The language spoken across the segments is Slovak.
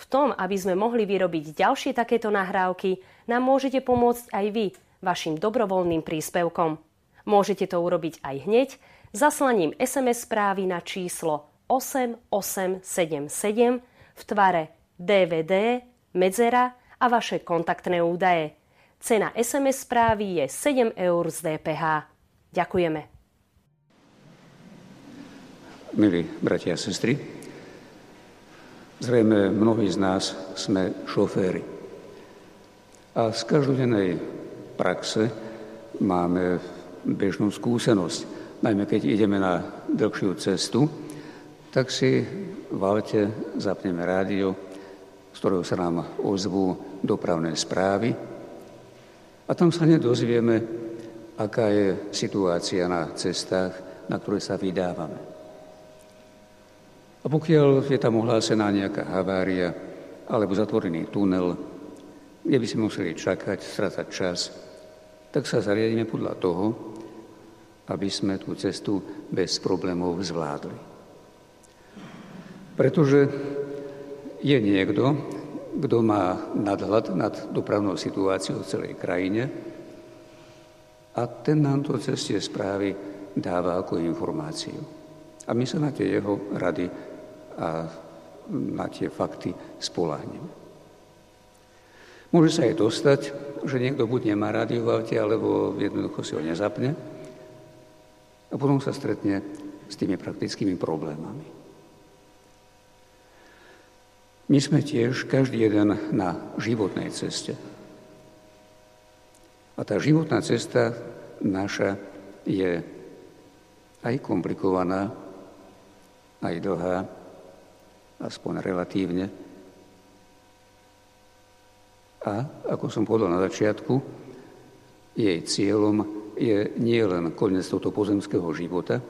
V tom, aby sme mohli vyrobiť ďalšie takéto nahrávky, nám môžete pomôcť aj vy vašim dobrovoľným príspevkom. Môžete to urobiť aj hneď zaslaním SMS správy na číslo 8877 v tvare DVD, medzera a vaše kontaktné údaje. Cena SMS správy je 7 eur z DPH. Ďakujeme. Milí bratia a sestry, Zrejme mnohí z nás sme šoféry. A z každodennej praxe máme bežnú skúsenosť. Najmä keď ideme na dlhšiu cestu, tak si v aute zapneme rádio, z ktorého sa nám ozvú dopravné správy a tam sa nedozvieme, aká je situácia na cestách, na ktoré sa vydávame. A pokiaľ je tam ohlásená nejaká havária alebo zatvorený tunel, kde by sme museli čakať, strácať čas, tak sa zariadíme podľa toho, aby sme tú cestu bez problémov zvládli. Pretože je niekto, kto má nadhľad nad dopravnou situáciou v celej krajine a ten nám to cestie správy dáva ako informáciu. A my sa na tie jeho rady a na tie fakty spolahneme. Môže sa aj dostať, že niekto buď nemá rádio v aute, alebo jednoducho si ho nezapne a potom sa stretne s tými praktickými problémami. My sme tiež každý jeden na životnej ceste. A tá životná cesta naša je aj komplikovaná, aj dlhá, aspoň relatívne. A, ako som povedal na začiatku, jej cieľom je nie len koniec tohto pozemského života,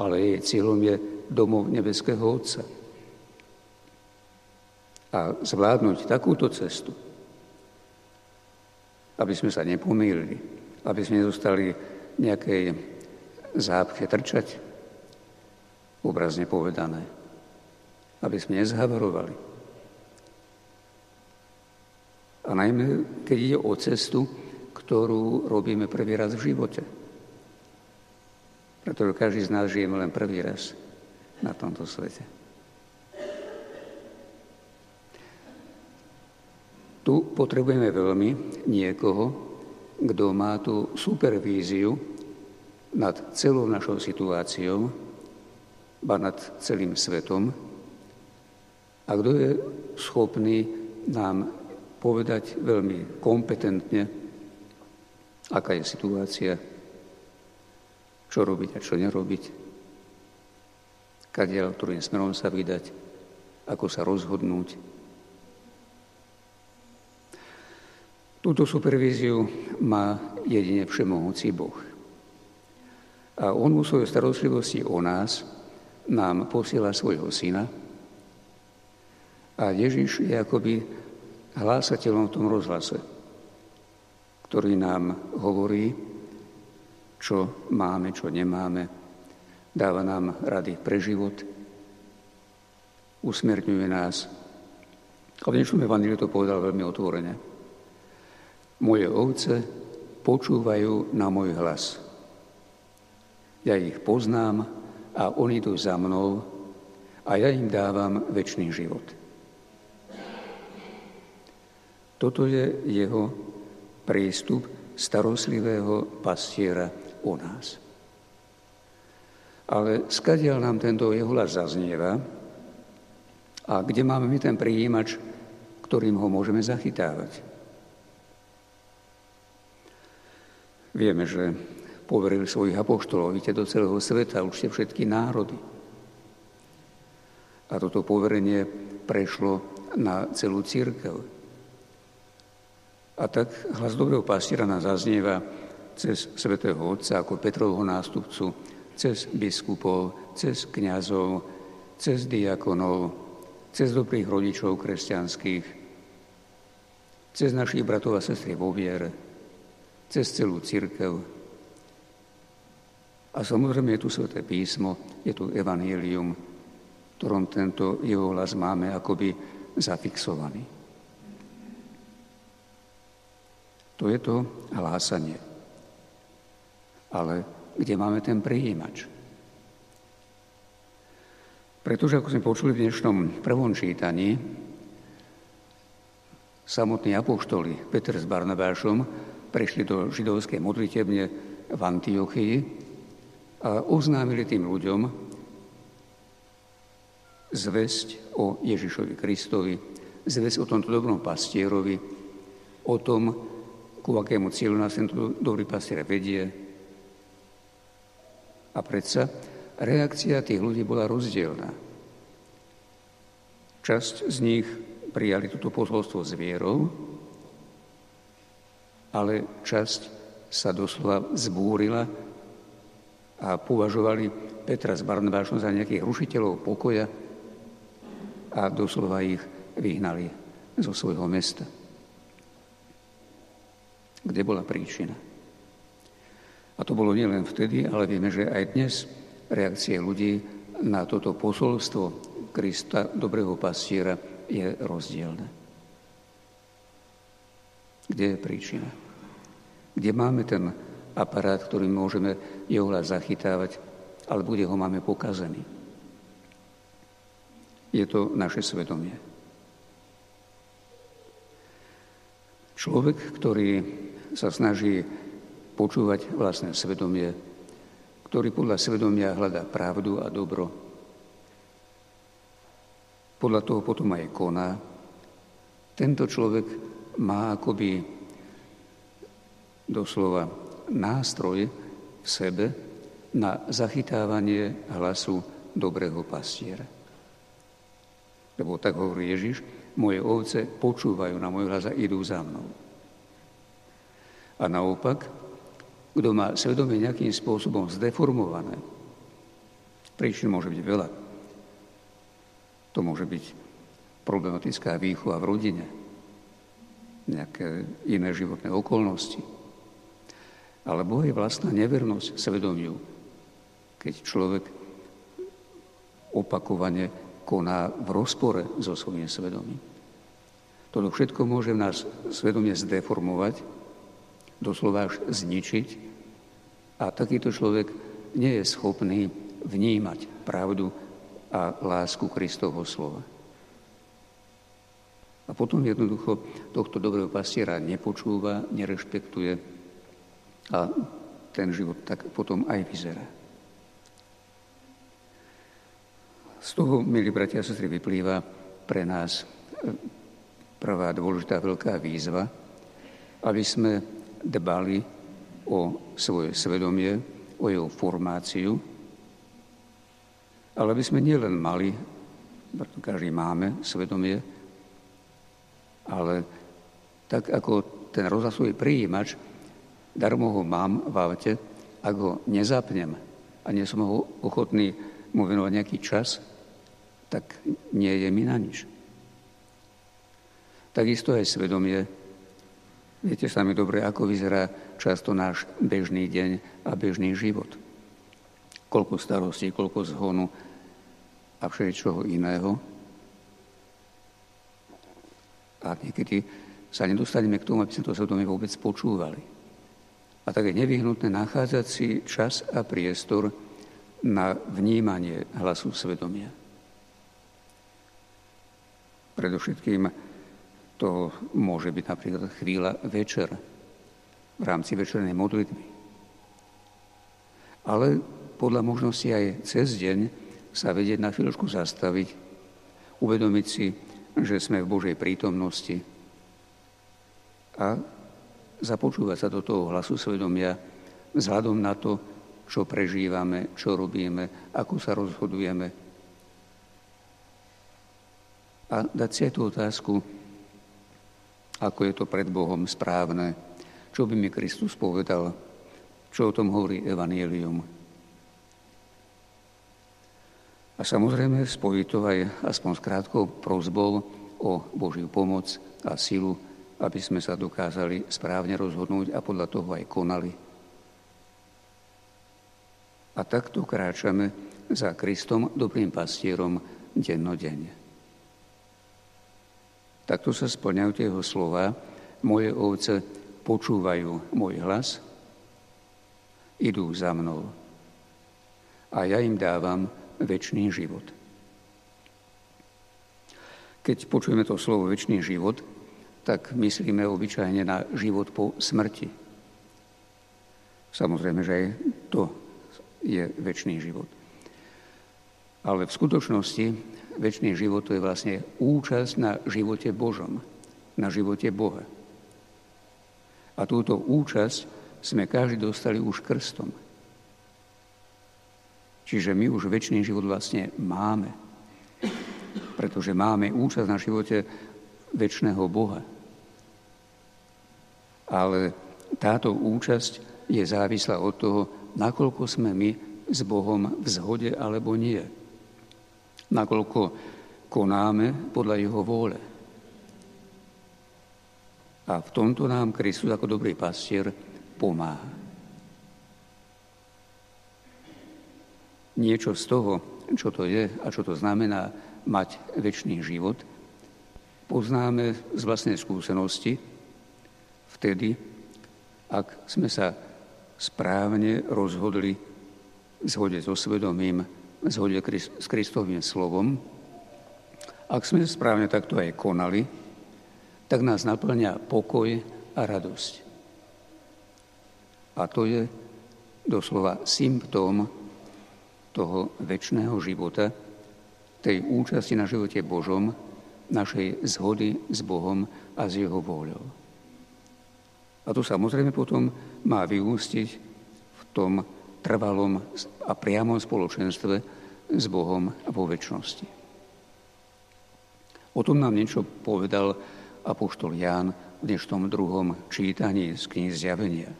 ale jej cieľom je domov nebeského Otca. A zvládnuť takúto cestu, aby sme sa nepomýlili, aby sme nezostali nejakej zápche trčať, obrazne povedané aby sme nezhavarovali. A najmä, keď ide o cestu, ktorú robíme prvý raz v živote. Pretože každý z nás žijeme len prvý raz na tomto svete. Tu potrebujeme veľmi niekoho, kto má tú supervíziu nad celou našou situáciou, ba nad celým svetom, a kto je schopný nám povedať veľmi kompetentne, aká je situácia, čo robiť a čo nerobiť, kadiaľ, ktorým smerom sa vydať, ako sa rozhodnúť. Túto supervíziu má jedine všemohúci Boh. A On vo svojej starostlivosti o nás nám posiela svojho syna, a Ježiš je akoby hlásateľom v tom rozhlase, ktorý nám hovorí, čo máme, čo nemáme, dáva nám rady pre život, usmerňuje nás. A v dnešnom evaníliu to povedal veľmi otvorene. Moje ovce počúvajú na môj hlas. Ja ich poznám a oni idú za mnou a ja im dávam väčší život. Toto je jeho prístup starostlivého pastiera u nás. Ale skadiaľ nám tento jeho hlas zaznieva a kde máme my ten prijímač, ktorým ho môžeme zachytávať? Vieme, že poverili svojich apoštolov, vidíte, do celého sveta, už všetky národy. A toto poverenie prešlo na celú církev. A tak hlas dobrého pastiera nás zaznieva cez svätého Otca ako Petrovho nástupcu, cez biskupov, cez kňazov, cez diakonov, cez dobrých rodičov kresťanských, cez našich bratov a sestry vo viere, cez celú církev. A samozrejme je tu Sveté písmo, je tu Evangelium, v ktorom tento jeho hlas máme akoby zafixovaný. To je to hlásanie. Ale kde máme ten prijímač? Pretože, ako sme počuli v dnešnom prvom čítaní, samotní apoštoli Peter s Barnabášom prešli do židovskej modlitebne v Antiochii a oznámili tým ľuďom zväzť o Ježišovi Kristovi, zväzť o tomto dobrom pastierovi, o tom, ku akému cieľu nás tento dobrý pastier vedie. A predsa reakcia tých ľudí bola rozdielna. Časť z nich prijali toto posolstvo s vierou, ale časť sa doslova zbúrila a považovali Petra s Barnabášom za nejakých rušiteľov pokoja a doslova ich vyhnali zo svojho mesta. Kde bola príčina? A to bolo nielen vtedy, ale vieme, že aj dnes reakcie ľudí na toto posolstvo Krista, dobrého pastiera, je rozdielne. Kde je príčina? Kde máme ten aparát, ktorý môžeme jeho hlas zachytávať, alebo kde ho máme pokazený? Je to naše svedomie. Človek, ktorý sa snaží počúvať vlastné svedomie, ktorý podľa svedomia hľadá pravdu a dobro, podľa toho potom aj koná. Tento človek má akoby doslova nástroj v sebe na zachytávanie hlasu dobrého pastiera. Lebo tak hovorí Ježiš, moje ovce počúvajú na môj hlas a idú za mnou. A naopak, kto má svedomie nejakým spôsobom zdeformované, príčin môže byť veľa, to môže byť problematická výchova v rodine, nejaké iné životné okolnosti. Alebo je vlastná nevernosť svedomiu, keď človek opakovane koná v rozpore so svojím svedomím. Toto všetko môže nás svedomie zdeformovať, doslova až zničiť a takýto človek nie je schopný vnímať pravdu a lásku Kristovho slova. A potom jednoducho tohto dobrého pastiera nepočúva, nerešpektuje a ten život tak potom aj vyzerá. Z toho, milí bratia a sestry, vyplýva pre nás e, prvá dôležitá veľká výzva, aby sme dbali o svoje svedomie, o jeho formáciu, ale aby sme nielen mali, preto každý máme svedomie, ale tak ako ten rozhlasový prijímač, darmo ho mám v aute, ak ho nezapnem a nie som ho ochotný mu venovať nejaký čas, tak nie je mi na nič. Takisto aj svedomie. Viete sami dobre, ako vyzerá často náš bežný deň a bežný život. Koľko starostí, koľko zhonu, a všeličoho iného. A niekedy sa nedostaneme k tomu, aby sme to svedomie vôbec počúvali. A tak je nevyhnutné nachádzať si čas a priestor na vnímanie hlasu svedomia. Predovšetkým to môže byť napríklad chvíľa večer v rámci večernej modlitby. Ale podľa možnosti aj cez deň sa vedieť na chvíľočku zastaviť, uvedomiť si, že sme v Božej prítomnosti a započúvať sa do toho hlasu svedomia vzhľadom na to, čo prežívame, čo robíme, ako sa rozhodujeme. A dať si aj tú otázku, ako je to pred Bohom správne, čo by mi Kristus povedal, čo o tom hovorí Evangelium. A samozrejme spojí to aj aspoň s krátkou prozbou o Božiu pomoc a silu, aby sme sa dokázali správne rozhodnúť a podľa toho aj konali. A takto kráčame za Kristom, dobrým pastierom, dennodenne. Takto sa splňajú tie jeho slova. Moje ovce počúvajú môj hlas, idú za mnou. A ja im dávam väčší život. Keď počujeme to slovo väčší život, tak myslíme obyčajne na život po smrti. Samozrejme, že aj to je väčší život. Ale v skutočnosti väčší život to je vlastne účasť na živote Božom, na živote Boha. A túto účasť sme každý dostali už krstom. Čiže my už väčší život vlastne máme, pretože máme účasť na živote väčšného Boha. Ale táto účasť je závislá od toho, nakoľko sme my s Bohom v zhode alebo nie nakoľko konáme podľa jeho vôle. A v tomto nám Kristus ako dobrý pastier pomáha. Niečo z toho, čo to je a čo to znamená mať väčší život, poznáme z vlastnej skúsenosti vtedy, ak sme sa správne rozhodli v zhode so svedomím zhode s Kristovým slovom, ak sme správne takto aj konali, tak nás naplňa pokoj a radosť. A to je doslova symptóm toho väčšného života, tej účasti na živote Božom, našej zhody s Bohom a s Jeho vôľou. A to samozrejme potom má vyústiť v tom trvalom a priamom spoločenstve s Bohom vo väčšnosti. O tom nám niečo povedal apoštol Ján v dnešnom druhom čítaní z knihy Zjavenia.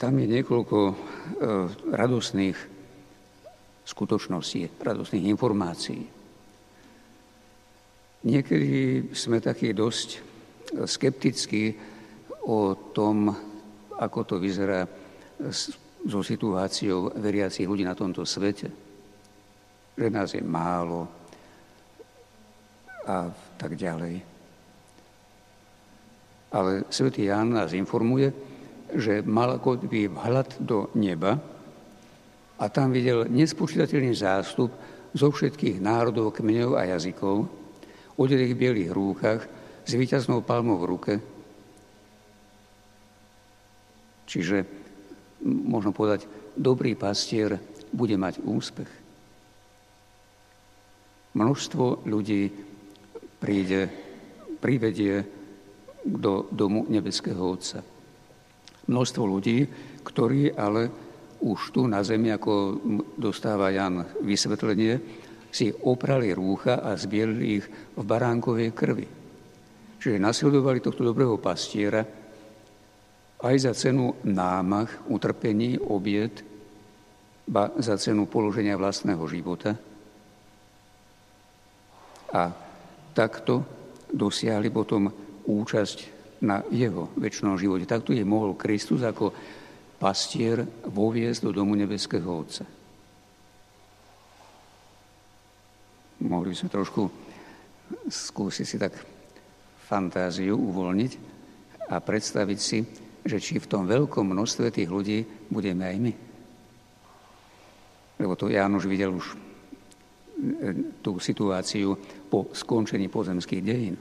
Tam je niekoľko e, radosných skutočností, radosných informácií. Niekedy sme takí dosť skeptickí o tom, ako to vyzerá so situáciou veriacich ľudí na tomto svete. Že nás je málo a tak ďalej. Ale svätý Ján nás informuje, že mal ako vhľad do neba a tam videl nespočítateľný zástup zo všetkých národov, kmeňov a jazykov, odelých bielých rúchach, s víťaznou palmou v ruke, Čiže možno povedať, dobrý pastier bude mať úspech. Množstvo ľudí príde, privedie do domu nebeského Otca. Množstvo ľudí, ktorí ale už tu na zemi, ako dostáva Jan vysvetlenie, si oprali rúcha a zbielili ich v baránkovej krvi. Čiže nasledovali tohto dobrého pastiera, aj za cenu námach, utrpení, obiet, ba za cenu položenia vlastného života. A takto dosiahli potom účasť na jeho väčšnom živote. Takto je mohol Kristus ako pastier voviesť do domu nebeského Otca. Mohli by sme trošku skúsiť si tak fantáziu uvoľniť a predstaviť si, že či v tom veľkom množstve tých ľudí budeme aj my. Lebo to Ján už videl už e, tú situáciu po skončení pozemských dejín.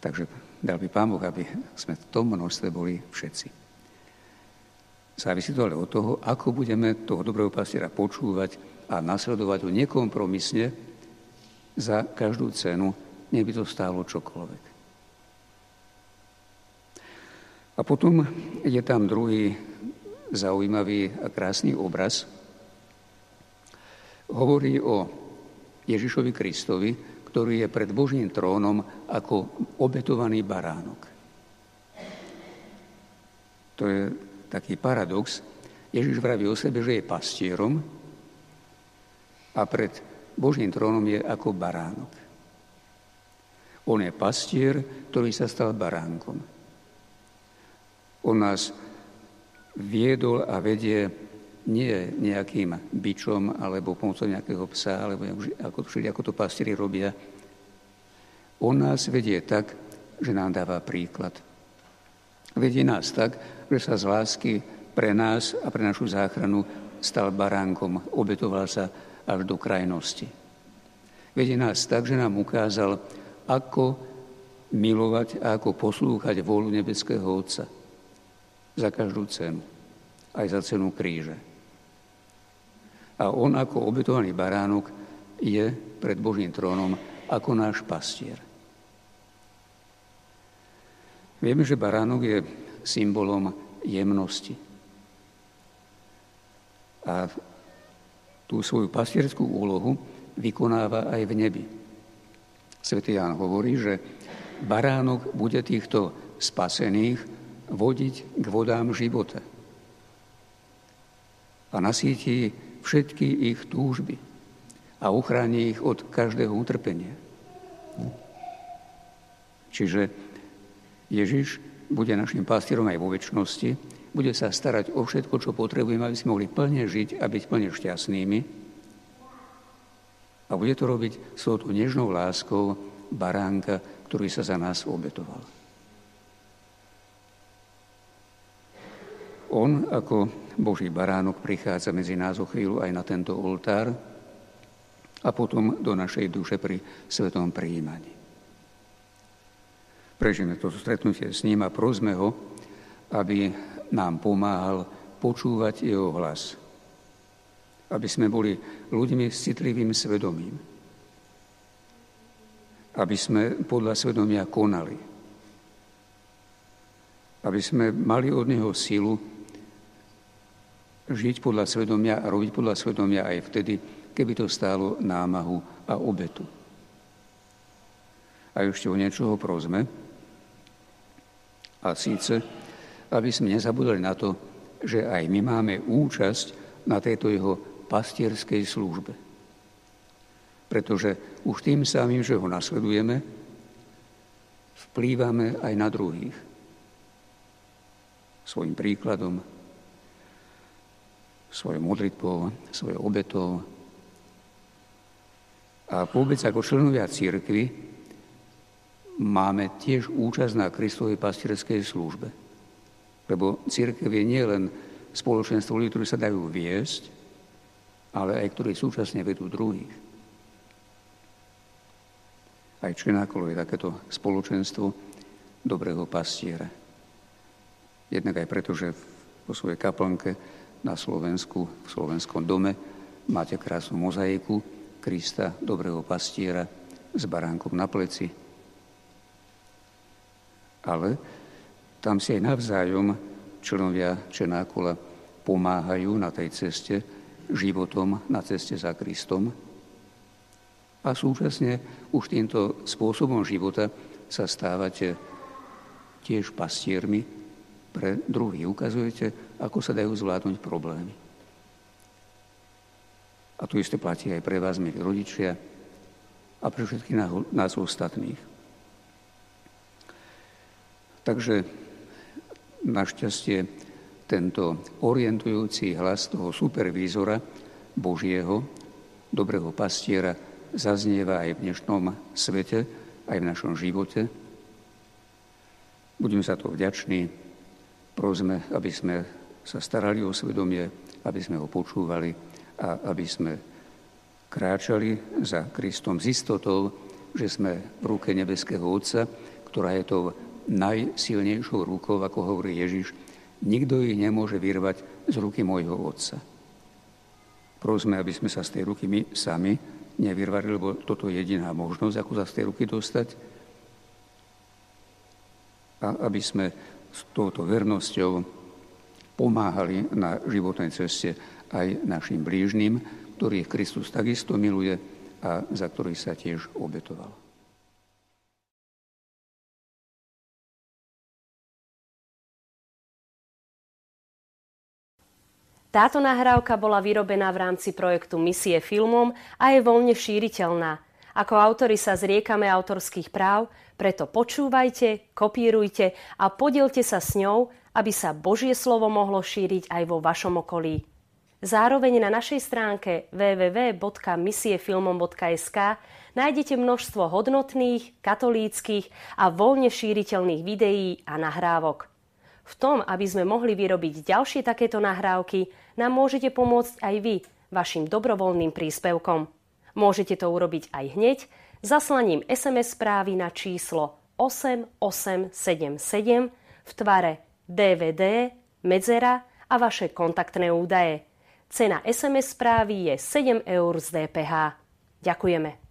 Takže dal by Pán Boh, aby sme v tom množstve boli všetci. Závisí to ale od toho, ako budeme toho dobrého pastiera počúvať a nasledovať ho nekompromisne za každú cenu, neby to stálo čokoľvek. A potom je tam druhý zaujímavý a krásny obraz. Hovorí o Ježišovi Kristovi, ktorý je pred Božím trónom ako obetovaný baránok. To je taký paradox. Ježiš vraví o sebe, že je pastierom a pred Božím trónom je ako baránok. On je pastier, ktorý sa stal baránkom. On nás viedol a vedie nie nejakým bičom alebo pomocou nejakého psa, alebo ako, ako to pastieri robia. On nás vedie tak, že nám dáva príklad. Vedie nás tak, že sa z lásky pre nás a pre našu záchranu stal baránkom, obetoval sa až do krajnosti. Vedie nás tak, že nám ukázal, ako milovať a ako poslúchať vôľu nebeského Otca za každú cenu, aj za cenu kríže. A on ako obetovaný baránok je pred Božím trónom ako náš pastier. Vieme, že baránok je symbolom jemnosti. A tú svoju pastierskú úlohu vykonáva aj v nebi. Svetý Ján hovorí, že baránok bude týchto spasených vodiť k vodám života. A nasíti všetky ich túžby a uchráni ich od každého utrpenia. Čiže Ježiš bude našim pastierom aj vo väčšnosti, bude sa starať o všetko, čo potrebujeme, aby sme mohli plne žiť a byť plne šťastnými. A bude to robiť s touto nežnou láskou baránka, ktorý sa za nás obetoval. On ako Boží baránok prichádza medzi nás o chvíľu aj na tento oltár a potom do našej duše pri svetom prijímaní. Prežijeme to stretnutie s ním a prosme ho, aby nám pomáhal počúvať jeho hlas. Aby sme boli ľuďmi s citlivým svedomím. Aby sme podľa svedomia konali. Aby sme mali od neho silu žiť podľa svedomia a robiť podľa svedomia aj vtedy, keby to stálo námahu a obetu. A ešte o niečoho prosme. A síce, aby sme nezabudali na to, že aj my máme účasť na tejto jeho pastierskej službe. Pretože už tým samým, že ho nasledujeme, vplývame aj na druhých. Svojim príkladom, svojou modlitbou, svojou obetou. A vôbec ako členovia církvy máme tiež účasť na Kristovej pastierskej službe. Lebo církev je nie len spoločenstvo ľudí, ktorí sa dajú viesť, ale aj ktorí súčasne vedú druhých. Aj Čenákolo je takéto spoločenstvo dobrého pastiera. Jednak aj preto, že vo svojej kaplnke na Slovensku, v slovenskom dome. Máte krásnu mozaiku Krista, dobrého pastiera, s baránkom na pleci. Ale tam si aj navzájom členovia Čenákola pomáhajú na tej ceste životom, na ceste za Kristom. A súčasne už týmto spôsobom života sa stávate tiež pastiermi pre druhých. Ukazujete, ako sa dajú zvládnuť problémy. A tu isté platí aj pre vás, milí rodičia, a pre všetkých nás ostatných. Takže našťastie tento orientujúci hlas toho supervízora Božieho, dobrého pastiera, zaznieva aj v dnešnom svete, aj v našom živote. Budeme za to vďační. Prosme, aby sme sa starali o svedomie, aby sme ho počúvali a aby sme kráčali za Kristom s istotou, že sme v ruke nebeského Otca, ktorá je tou najsilnejšou rukou, ako hovorí Ježiš. Nikto ich nemôže vyrvať z ruky môjho Otca. Prosme, aby sme sa z tej ruky my sami nevyrvali, lebo toto je jediná možnosť, ako sa z tej ruky dostať. A aby sme s touto vernosťou pomáhali na životnej ceste aj našim blížnym, ktorých Kristus takisto miluje a za ktorý sa tiež obetoval. Táto nahrávka bola vyrobená v rámci projektu Misie filmom a je voľne šíriteľná. Ako autori sa zriekame autorských práv, preto počúvajte, kopírujte a podielte sa s ňou, aby sa Božie slovo mohlo šíriť aj vo vašom okolí. Zároveň na našej stránke www.misiefilmom.sk nájdete množstvo hodnotných, katolíckých a voľne šíriteľných videí a nahrávok. V tom, aby sme mohli vyrobiť ďalšie takéto nahrávky, nám môžete pomôcť aj vy vašim dobrovoľným príspevkom. Môžete to urobiť aj hneď zaslaním SMS správy na číslo 8877 v tvare DVD, medzera a vaše kontaktné údaje. Cena SMS správy je 7 eur z DPH. Ďakujeme.